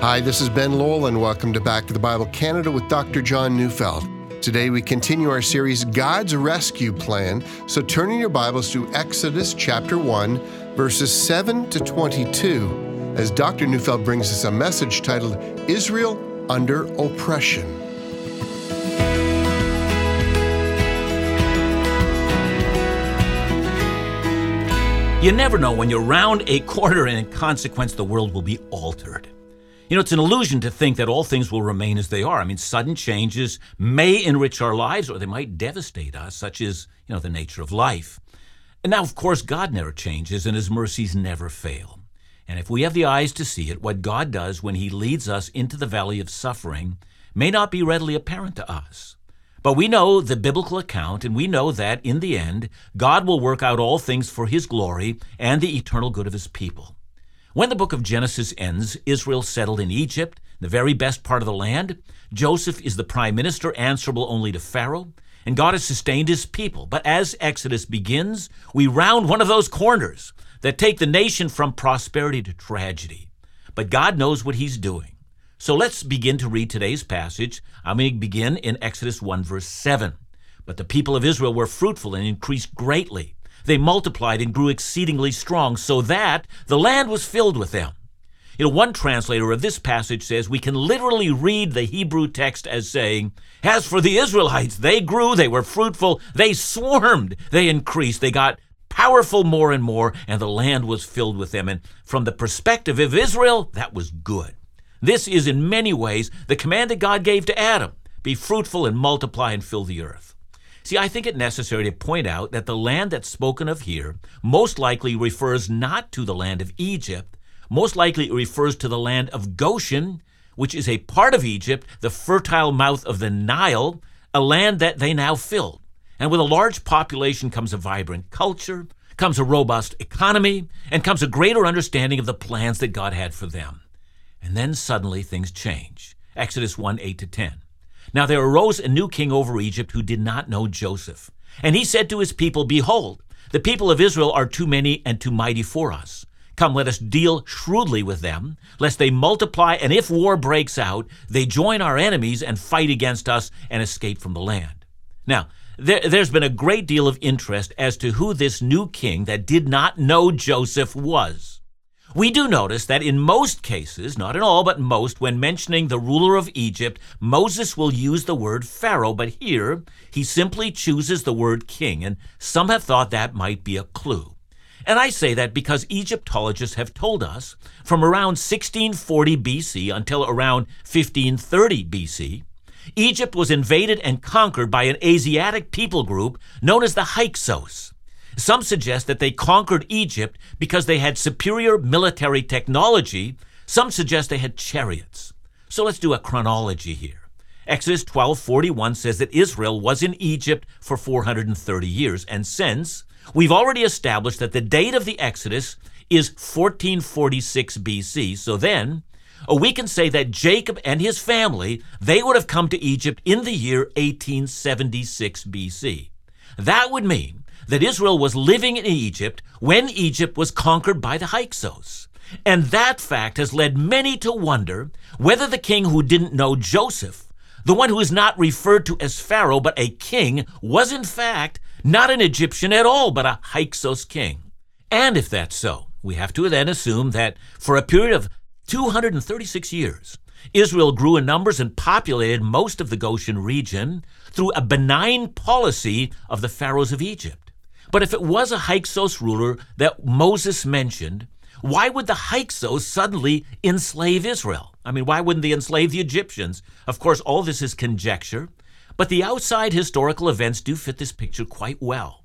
Hi, this is Ben Lowell, and welcome to Back to the Bible Canada with Dr. John Neufeld. Today we continue our series, God's Rescue Plan. So turn in your Bibles to Exodus chapter 1, verses 7 to 22, as Dr. Neufeld brings us a message titled Israel Under Oppression. You never know when you're round a corner and in consequence the world will be altered. You know, it's an illusion to think that all things will remain as they are. I mean, sudden changes may enrich our lives or they might devastate us, such is, you know, the nature of life. And now, of course, God never changes and his mercies never fail. And if we have the eyes to see it, what God does when he leads us into the valley of suffering may not be readily apparent to us. But we know the biblical account, and we know that in the end, God will work out all things for his glory and the eternal good of his people. When the book of Genesis ends, Israel settled in Egypt, the very best part of the land. Joseph is the prime minister, answerable only to Pharaoh, and God has sustained his people. But as Exodus begins, we round one of those corners that take the nation from prosperity to tragedy. But God knows what he's doing. So let's begin to read today's passage. I'm going to begin in Exodus 1, verse 7. But the people of Israel were fruitful and increased greatly. They multiplied and grew exceedingly strong, so that the land was filled with them. You know, one translator of this passage says we can literally read the Hebrew text as saying, As for the Israelites, they grew, they were fruitful, they swarmed, they increased, they got powerful more and more, and the land was filled with them. And from the perspective of Israel, that was good. This is in many ways the command that God gave to Adam be fruitful and multiply and fill the earth. See, I think it necessary to point out that the land that's spoken of here most likely refers not to the land of Egypt, most likely it refers to the land of Goshen, which is a part of Egypt, the fertile mouth of the Nile, a land that they now fill. And with a large population comes a vibrant culture, comes a robust economy, and comes a greater understanding of the plans that God had for them. And then suddenly things change. Exodus 1 8 to 10. Now there arose a new king over Egypt who did not know Joseph. And he said to his people, Behold, the people of Israel are too many and too mighty for us. Come, let us deal shrewdly with them, lest they multiply, and if war breaks out, they join our enemies and fight against us and escape from the land. Now, there, has been a great deal of interest as to who this new king that did not know Joseph was. We do notice that in most cases, not in all, but most, when mentioning the ruler of Egypt, Moses will use the word Pharaoh, but here he simply chooses the word king, and some have thought that might be a clue. And I say that because Egyptologists have told us from around 1640 BC until around 1530 BC, Egypt was invaded and conquered by an Asiatic people group known as the Hyksos. Some suggest that they conquered Egypt because they had superior military technology. Some suggest they had chariots. So let's do a chronology here. Exodus 12:41 says that Israel was in Egypt for 430 years, and since we've already established that the date of the Exodus is 1446 BC, so then oh, we can say that Jacob and his family they would have come to Egypt in the year 1876 BC. That would mean that Israel was living in Egypt when Egypt was conquered by the Hyksos. And that fact has led many to wonder whether the king who didn't know Joseph, the one who is not referred to as Pharaoh but a king, was in fact not an Egyptian at all but a Hyksos king. And if that's so, we have to then assume that for a period of 236 years, Israel grew in numbers and populated most of the Goshen region through a benign policy of the pharaohs of Egypt. But if it was a Hyksos ruler that Moses mentioned, why would the Hyksos suddenly enslave Israel? I mean, why wouldn't they enslave the Egyptians? Of course, all this is conjecture, but the outside historical events do fit this picture quite well.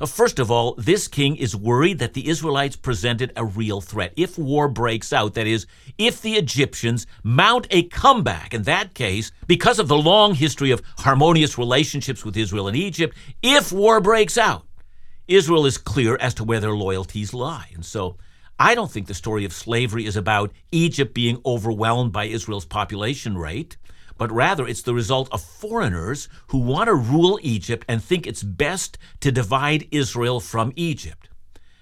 Uh, first of all, this king is worried that the Israelites presented a real threat. If war breaks out, that is, if the Egyptians mount a comeback, in that case, because of the long history of harmonious relationships with Israel and Egypt, if war breaks out, Israel is clear as to where their loyalties lie. And so I don't think the story of slavery is about Egypt being overwhelmed by Israel's population rate, but rather it's the result of foreigners who want to rule Egypt and think it's best to divide Israel from Egypt.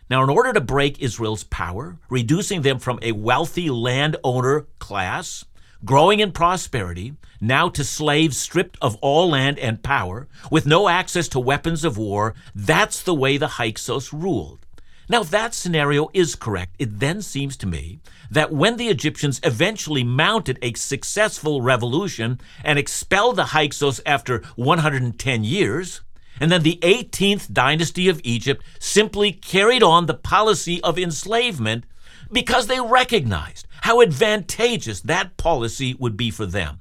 Now, in order to break Israel's power, reducing them from a wealthy landowner class, growing in prosperity, now to slaves stripped of all land and power, with no access to weapons of war, that's the way the Hyksos ruled. Now, if that scenario is correct, it then seems to me that when the Egyptians eventually mounted a successful revolution and expelled the Hyksos after 110 years, and then the 18th dynasty of Egypt simply carried on the policy of enslavement because they recognized how advantageous that policy would be for them.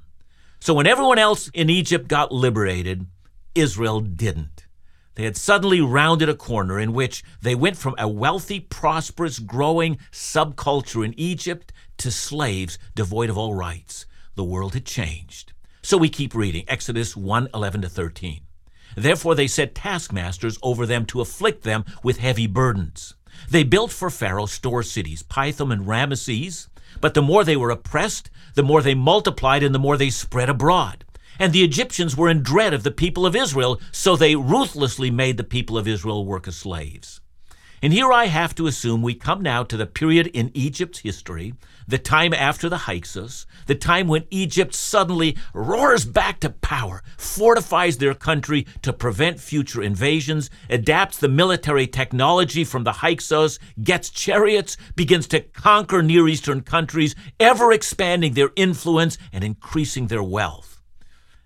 So when everyone else in Egypt got liberated, Israel didn't. They had suddenly rounded a corner in which they went from a wealthy, prosperous, growing subculture in Egypt to slaves devoid of all rights. The world had changed. So we keep reading Exodus 1 11 to 13. Therefore, they set taskmasters over them to afflict them with heavy burdens. They built for Pharaoh store cities, Pithom and Ramesses, but the more they were oppressed, the more they multiplied and the more they spread abroad. And the Egyptians were in dread of the people of Israel, so they ruthlessly made the people of Israel work as slaves. And here I have to assume we come now to the period in Egypt's history, the time after the Hyksos, the time when Egypt suddenly roars back to power, fortifies their country to prevent future invasions, adapts the military technology from the Hyksos, gets chariots, begins to conquer Near Eastern countries, ever expanding their influence and increasing their wealth.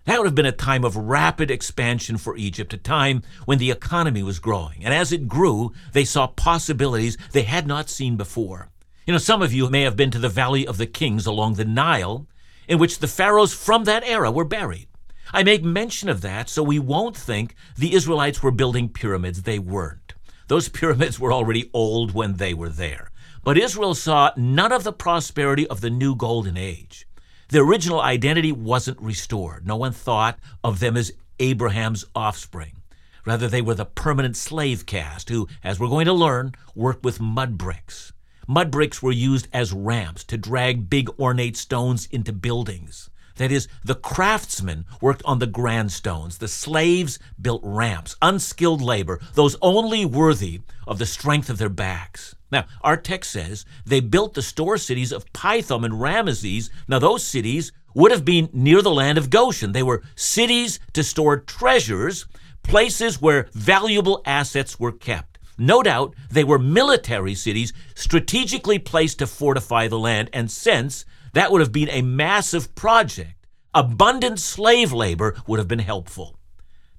That would have been a time of rapid expansion for Egypt, a time when the economy was growing. And as it grew, they saw possibilities they had not seen before. You know, some of you may have been to the Valley of the Kings along the Nile, in which the pharaohs from that era were buried. I make mention of that so we won't think the Israelites were building pyramids. They weren't. Those pyramids were already old when they were there. But Israel saw none of the prosperity of the new golden age. Their original identity wasn't restored. No one thought of them as Abraham's offspring. Rather, they were the permanent slave caste who, as we're going to learn, worked with mud bricks. Mud bricks were used as ramps to drag big ornate stones into buildings. That is, the craftsmen worked on the grand stones. The slaves built ramps, unskilled labor, those only worthy of the strength of their backs. Now, our text says they built the store cities of Pithom and Ramesses. Now, those cities would have been near the land of Goshen. They were cities to store treasures, places where valuable assets were kept. No doubt they were military cities strategically placed to fortify the land, and since that would have been a massive project, abundant slave labor would have been helpful.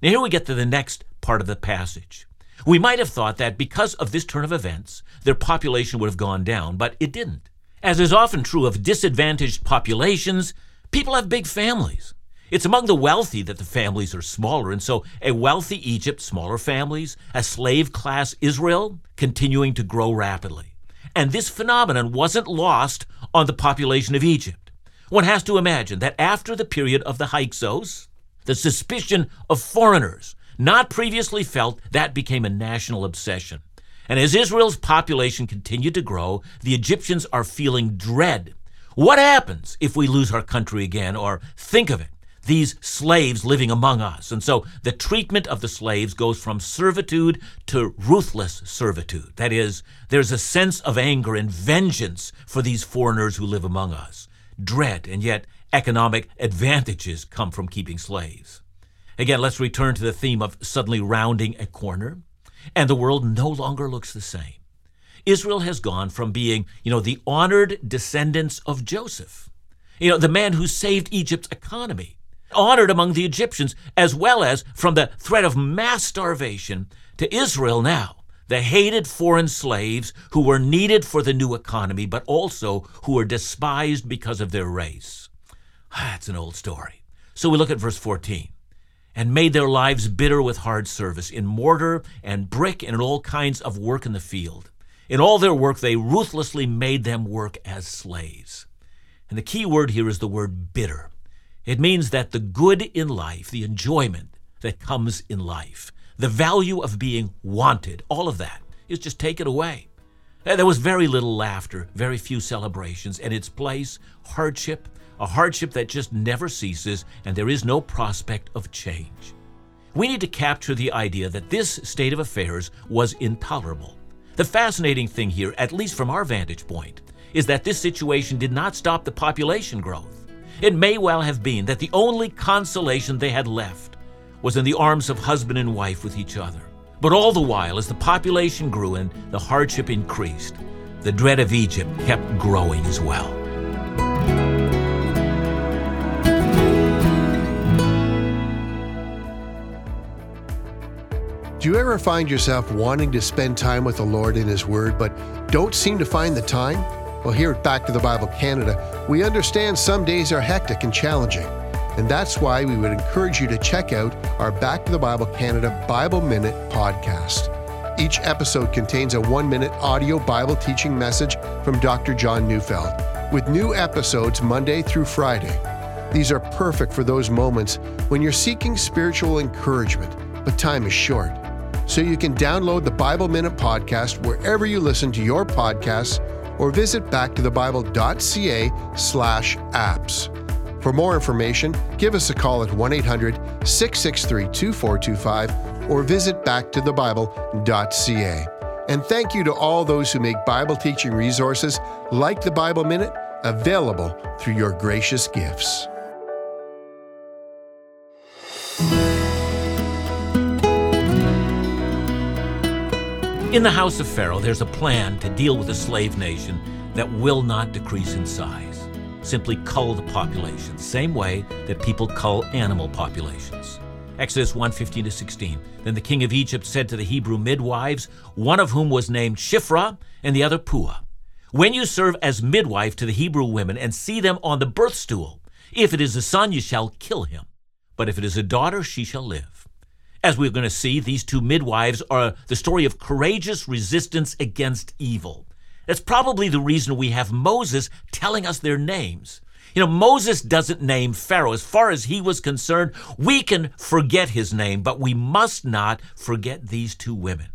Now, here we get to the next part of the passage. We might have thought that because of this turn of events, their population would have gone down, but it didn't. As is often true of disadvantaged populations, people have big families. It's among the wealthy that the families are smaller, and so a wealthy Egypt, smaller families, a slave class Israel, continuing to grow rapidly. And this phenomenon wasn't lost on the population of Egypt. One has to imagine that after the period of the Hyksos, the suspicion of foreigners not previously felt, that became a national obsession. And as Israel's population continued to grow, the Egyptians are feeling dread. What happens if we lose our country again? Or think of it, these slaves living among us. And so the treatment of the slaves goes from servitude to ruthless servitude. That is, there's a sense of anger and vengeance for these foreigners who live among us. Dread, and yet economic advantages come from keeping slaves. Again, let's return to the theme of suddenly rounding a corner, and the world no longer looks the same. Israel has gone from being, you know, the honored descendants of Joseph, you know, the man who saved Egypt's economy, honored among the Egyptians, as well as from the threat of mass starvation to Israel now, the hated foreign slaves who were needed for the new economy, but also who were despised because of their race. That's an old story. So we look at verse 14 and made their lives bitter with hard service in mortar and brick and in all kinds of work in the field. In all their work, they ruthlessly made them work as slaves. And the key word here is the word bitter. It means that the good in life, the enjoyment that comes in life, the value of being wanted, all of that is just taken away. Eh, there was very little laughter, very few celebrations, and its place, hardship a hardship that just never ceases, and there is no prospect of change. We need to capture the idea that this state of affairs was intolerable. The fascinating thing here, at least from our vantage point, is that this situation did not stop the population growth. It may well have been that the only consolation they had left was in the arms of husband and wife with each other. But all the while, as the population grew and the hardship increased, the dread of Egypt kept growing as well. Do you ever find yourself wanting to spend time with the Lord in His Word, but don't seem to find the time? Well, here at Back to the Bible Canada, we understand some days are hectic and challenging. And that's why we would encourage you to check out our Back to the Bible Canada Bible Minute podcast. Each episode contains a one minute audio Bible teaching message from Dr. John Neufeld, with new episodes Monday through Friday. These are perfect for those moments when you're seeking spiritual encouragement, but time is short. So you can download the Bible Minute podcast wherever you listen to your podcasts or visit backtothebible.ca slash apps. For more information, give us a call at 1 800 663 2425 or visit backtothebible.ca. And thank you to all those who make Bible teaching resources like the Bible Minute available through your gracious gifts. In the house of Pharaoh, there's a plan to deal with a slave nation that will not decrease in size. Simply cull the population, the same way that people cull animal populations. Exodus 1 15 to 16. Then the king of Egypt said to the Hebrew midwives, one of whom was named Shiphrah and the other Puah, When you serve as midwife to the Hebrew women and see them on the birth stool, if it is a son, you shall kill him. But if it is a daughter, she shall live. As we're going to see, these two midwives are the story of courageous resistance against evil. That's probably the reason we have Moses telling us their names. You know, Moses doesn't name Pharaoh. As far as he was concerned, we can forget his name, but we must not forget these two women.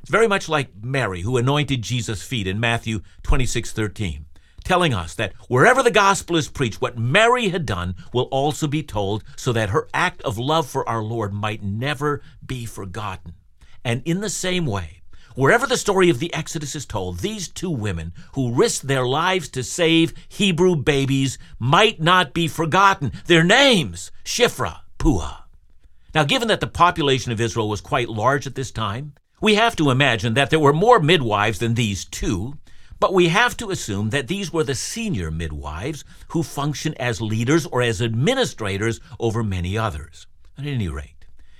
It's very much like Mary, who anointed Jesus' feet in Matthew 26 13 telling us that wherever the gospel is preached, what Mary had done will also be told so that her act of love for our Lord might never be forgotten. And in the same way, wherever the story of the Exodus is told, these two women who risked their lives to save Hebrew babies might not be forgotten. Their names, Shiphrah, Puah. Now, given that the population of Israel was quite large at this time, we have to imagine that there were more midwives than these two, but we have to assume that these were the senior midwives who functioned as leaders or as administrators over many others. At any rate,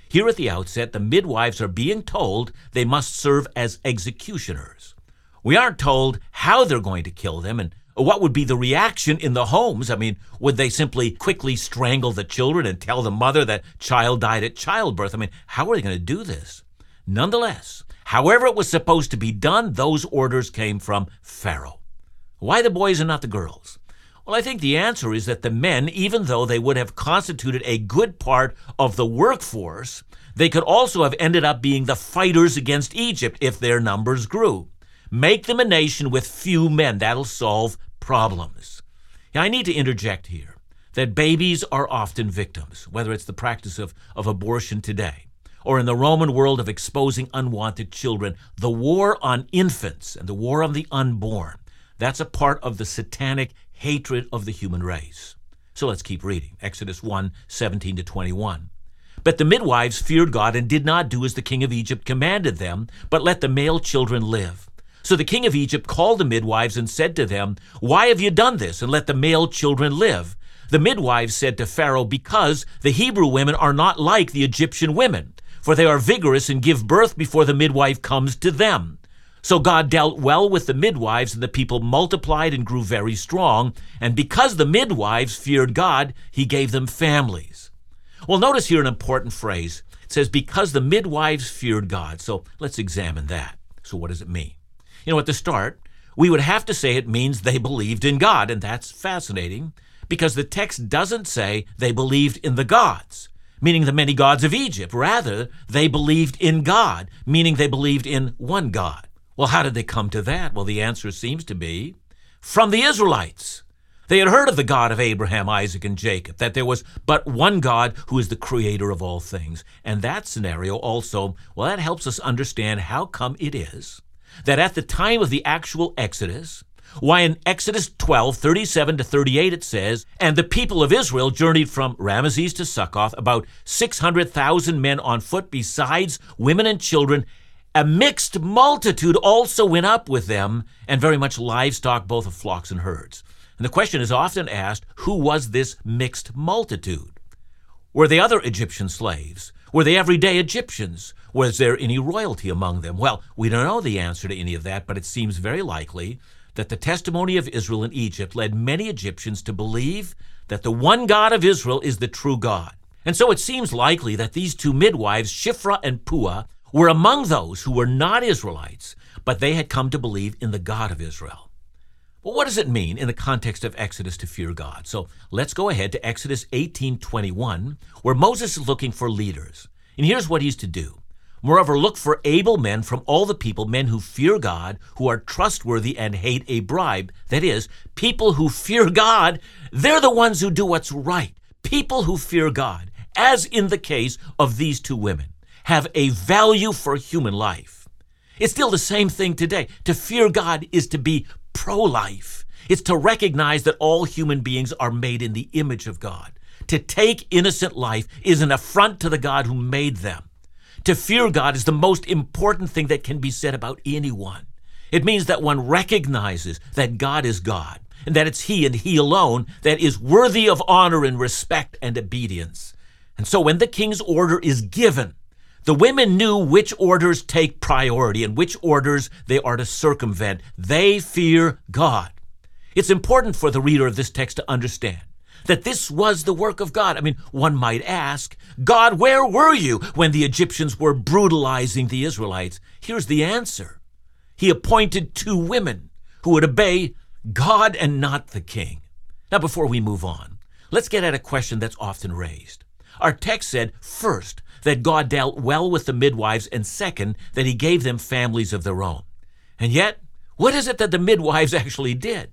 here at the outset, the midwives are being told they must serve as executioners. We aren't told how they're going to kill them and what would be the reaction in the homes? I mean, would they simply quickly strangle the children and tell the mother that child died at childbirth? I mean, how are they going to do this? Nonetheless, However, it was supposed to be done, those orders came from Pharaoh. Why the boys and not the girls? Well, I think the answer is that the men, even though they would have constituted a good part of the workforce, they could also have ended up being the fighters against Egypt if their numbers grew. Make them a nation with few men. That'll solve problems. I need to interject here that babies are often victims, whether it's the practice of, of abortion today or in the Roman world of exposing unwanted children, the war on infants and the war on the unborn. That's a part of the satanic hatred of the human race. So let's keep reading. Exodus 1 17 to 21. But the midwives feared God and did not do as the king of Egypt commanded them, but let the male children live. So the king of Egypt called the midwives and said to them, Why have you done this, and let the male children live? The midwives said to Pharaoh, Because the Hebrew women are not like the Egyptian women for they are vigorous and give birth before the midwife comes to them. So God dealt well with the midwives, and the people multiplied and grew very strong. And because the midwives feared God, he gave them families. Well, notice here an important phrase. It says, because the midwives feared God. So let's examine that. So, what does it mean? You know, at the start, we would have to say it means they believed in God, and that's fascinating because the text doesn't say they believed in the gods meaning the many gods of Egypt. Rather, they believed in God, meaning they believed in one God. Well, how did they come to that? Well, the answer seems to be from the Israelites. They had heard of the God of Abraham, Isaac, and Jacob, that there was but one God who is the creator of all things. And that scenario also, well, that helps us understand how come it is that at the time of the actual Exodus, why in Exodus 12, 37 to 38, it says, And the people of Israel journeyed from Ramesses to Succoth, about 600,000 men on foot, besides women and children. A mixed multitude also went up with them, and very much livestock, both of flocks and herds. And the question is often asked who was this mixed multitude? Were they other Egyptian slaves? Were they everyday Egyptians? Was there any royalty among them? Well, we don't know the answer to any of that, but it seems very likely that the testimony of Israel in Egypt led many Egyptians to believe that the one God of Israel is the true God. And so it seems likely that these two midwives, Shiphrah and Puah, were among those who were not Israelites, but they had come to believe in the God of Israel. But what does it mean in the context of Exodus to fear God? So let's go ahead to Exodus 18:21, where Moses is looking for leaders. And here's what he's to do. Moreover, look for able men from all the people, men who fear God, who are trustworthy and hate a bribe. That is, people who fear God, they're the ones who do what's right. People who fear God, as in the case of these two women, have a value for human life. It's still the same thing today. To fear God is to be pro life, it's to recognize that all human beings are made in the image of God. To take innocent life is an affront to the God who made them. To fear God is the most important thing that can be said about anyone. It means that one recognizes that God is God, and that it's He and He alone that is worthy of honor and respect and obedience. And so when the king's order is given, the women knew which orders take priority and which orders they are to circumvent. They fear God. It's important for the reader of this text to understand that this was the work of God. I mean, one might ask, God, where were you when the Egyptians were brutalizing the Israelites? Here's the answer He appointed two women who would obey God and not the king. Now, before we move on, let's get at a question that's often raised. Our text said, first, that God dealt well with the midwives, and second, that he gave them families of their own. And yet, what is it that the midwives actually did?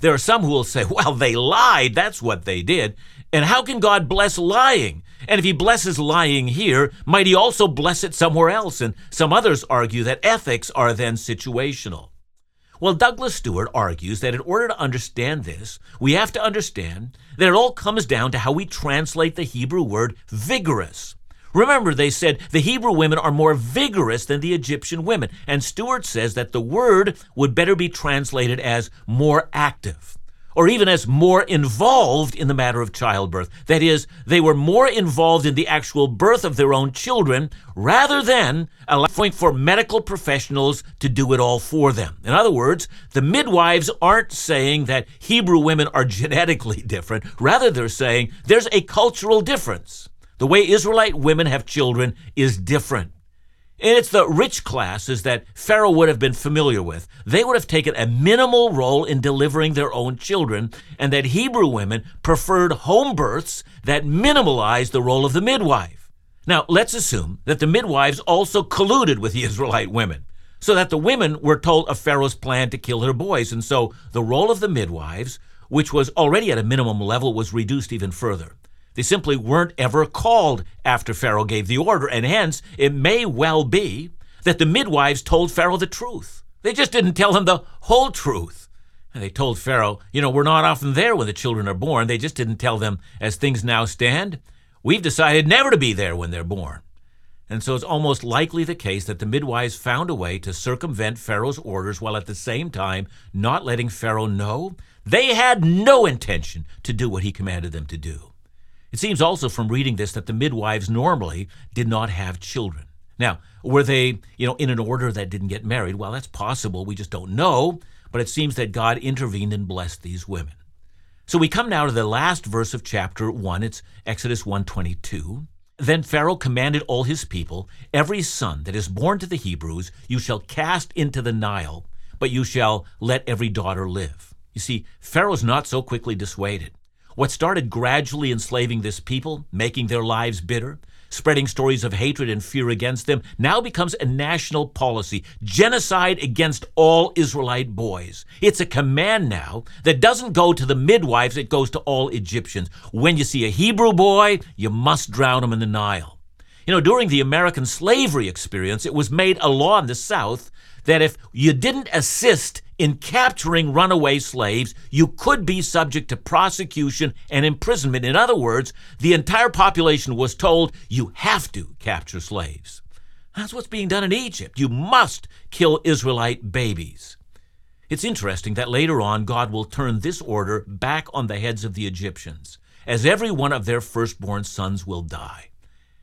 There are some who will say, well, they lied. That's what they did. And how can God bless lying? And if he blesses lying here, might he also bless it somewhere else? And some others argue that ethics are then situational. Well, Douglas Stuart argues that in order to understand this, we have to understand that it all comes down to how we translate the Hebrew word vigorous. Remember, they said the Hebrew women are more vigorous than the Egyptian women, and Stuart says that the word would better be translated as more active or even as more involved in the matter of childbirth. That is, they were more involved in the actual birth of their own children rather than allowing for medical professionals to do it all for them. In other words, the midwives aren't saying that Hebrew women are genetically different, rather, they're saying there's a cultural difference. The way Israelite women have children is different. And it's the rich classes that Pharaoh would have been familiar with. They would have taken a minimal role in delivering their own children, and that Hebrew women preferred home births that minimalized the role of the midwife. Now, let's assume that the midwives also colluded with the Israelite women, so that the women were told of Pharaoh's plan to kill her boys, and so the role of the midwives, which was already at a minimum level, was reduced even further. They simply weren't ever called after Pharaoh gave the order, and hence it may well be that the midwives told Pharaoh the truth. They just didn't tell him the whole truth. And they told Pharaoh, you know, we're not often there when the children are born. They just didn't tell them, as things now stand, we've decided never to be there when they're born. And so it's almost likely the case that the midwives found a way to circumvent Pharaoh's orders while at the same time not letting Pharaoh know they had no intention to do what he commanded them to do. It seems also from reading this that the midwives normally did not have children. Now, were they, you know, in an order that didn't get married? Well, that's possible. We just don't know. But it seems that God intervened and blessed these women. So we come now to the last verse of chapter 1. It's Exodus 122. Then Pharaoh commanded all his people, Every son that is born to the Hebrews you shall cast into the Nile, but you shall let every daughter live. You see, Pharaoh's not so quickly dissuaded. What started gradually enslaving this people, making their lives bitter, spreading stories of hatred and fear against them, now becomes a national policy genocide against all Israelite boys. It's a command now that doesn't go to the midwives, it goes to all Egyptians. When you see a Hebrew boy, you must drown him in the Nile. You know, during the American slavery experience, it was made a law in the South that if you didn't assist in capturing runaway slaves, you could be subject to prosecution and imprisonment. In other words, the entire population was told you have to capture slaves. That's what's being done in Egypt. You must kill Israelite babies. It's interesting that later on God will turn this order back on the heads of the Egyptians, as every one of their firstborn sons will die.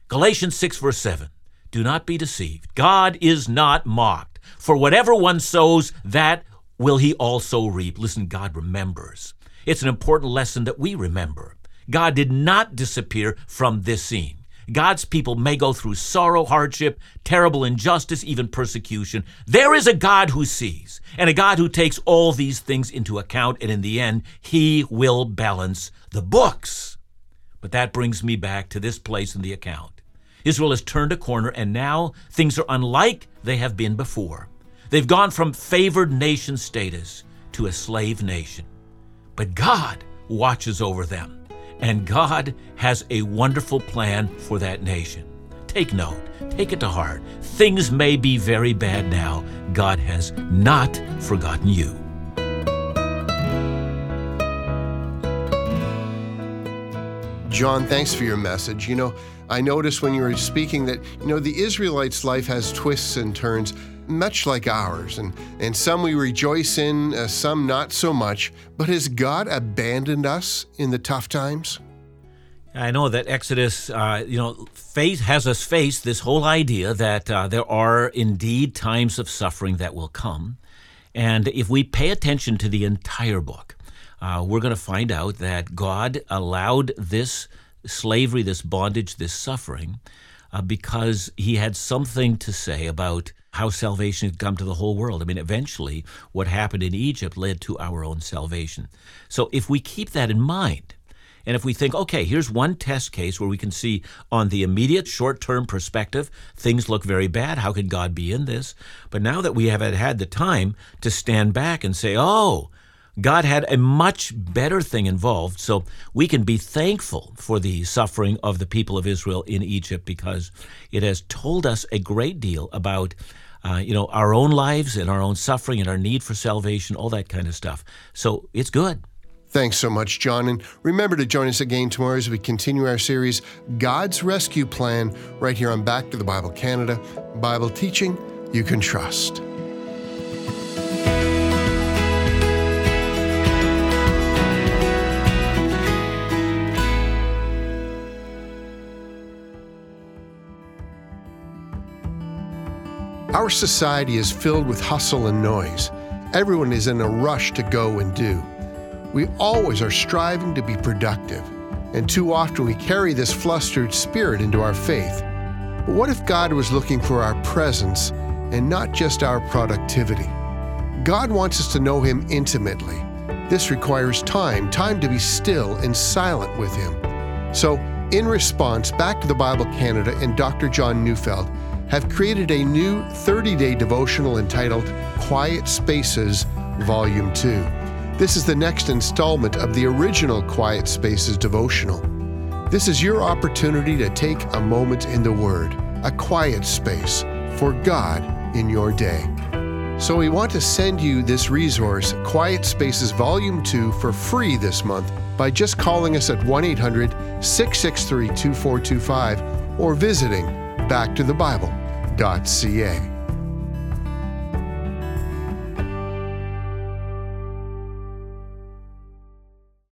Galatians 6, verse 7. Do not be deceived. God is not mocked. For whatever one sows, that will he also reap. Listen, God remembers. It's an important lesson that we remember. God did not disappear from this scene. God's people may go through sorrow, hardship, terrible injustice, even persecution. There is a God who sees, and a God who takes all these things into account, and in the end, He will balance the books. But that brings me back to this place in the account. Israel has turned a corner, and now things are unlike they have been before. They've gone from favored nation status to a slave nation. But God watches over them, and God has a wonderful plan for that nation. Take note, take it to heart. Things may be very bad now. God has not forgotten you. John, thanks for your message. You know, I noticed when you were speaking that, you know, the Israelites' life has twists and turns much like ours, and, and some we rejoice in, uh, some not so much. But has God abandoned us in the tough times? I know that Exodus, uh, you know, face, has us face this whole idea that uh, there are indeed times of suffering that will come. And if we pay attention to the entire book, uh, we're going to find out that God allowed this slavery, this bondage, this suffering, uh, because he had something to say about how salvation had come to the whole world. I mean, eventually, what happened in Egypt led to our own salvation. So if we keep that in mind, and if we think, okay, here's one test case where we can see on the immediate short term perspective, things look very bad. How could God be in this? But now that we have had the time to stand back and say, oh, God had a much better thing involved. So we can be thankful for the suffering of the people of Israel in Egypt because it has told us a great deal about. Uh, you know, our own lives and our own suffering and our need for salvation, all that kind of stuff. So it's good. Thanks so much, John. And remember to join us again tomorrow as we continue our series, God's Rescue Plan, right here on Back to the Bible Canada. Bible teaching you can trust. Our society is filled with hustle and noise. Everyone is in a rush to go and do. We always are striving to be productive, and too often we carry this flustered spirit into our faith. But what if God was looking for our presence and not just our productivity? God wants us to know Him intimately. This requires time, time to be still and silent with Him. So, in response, Back to the Bible Canada and Dr. John Neufeld have created a new 30 day devotional entitled Quiet Spaces, Volume 2. This is the next installment of the original Quiet Spaces devotional. This is your opportunity to take a moment in the Word, a quiet space for God in your day. So we want to send you this resource, Quiet Spaces Volume 2, for free this month by just calling us at 1 800 663 2425 or visiting backtothebible.ca.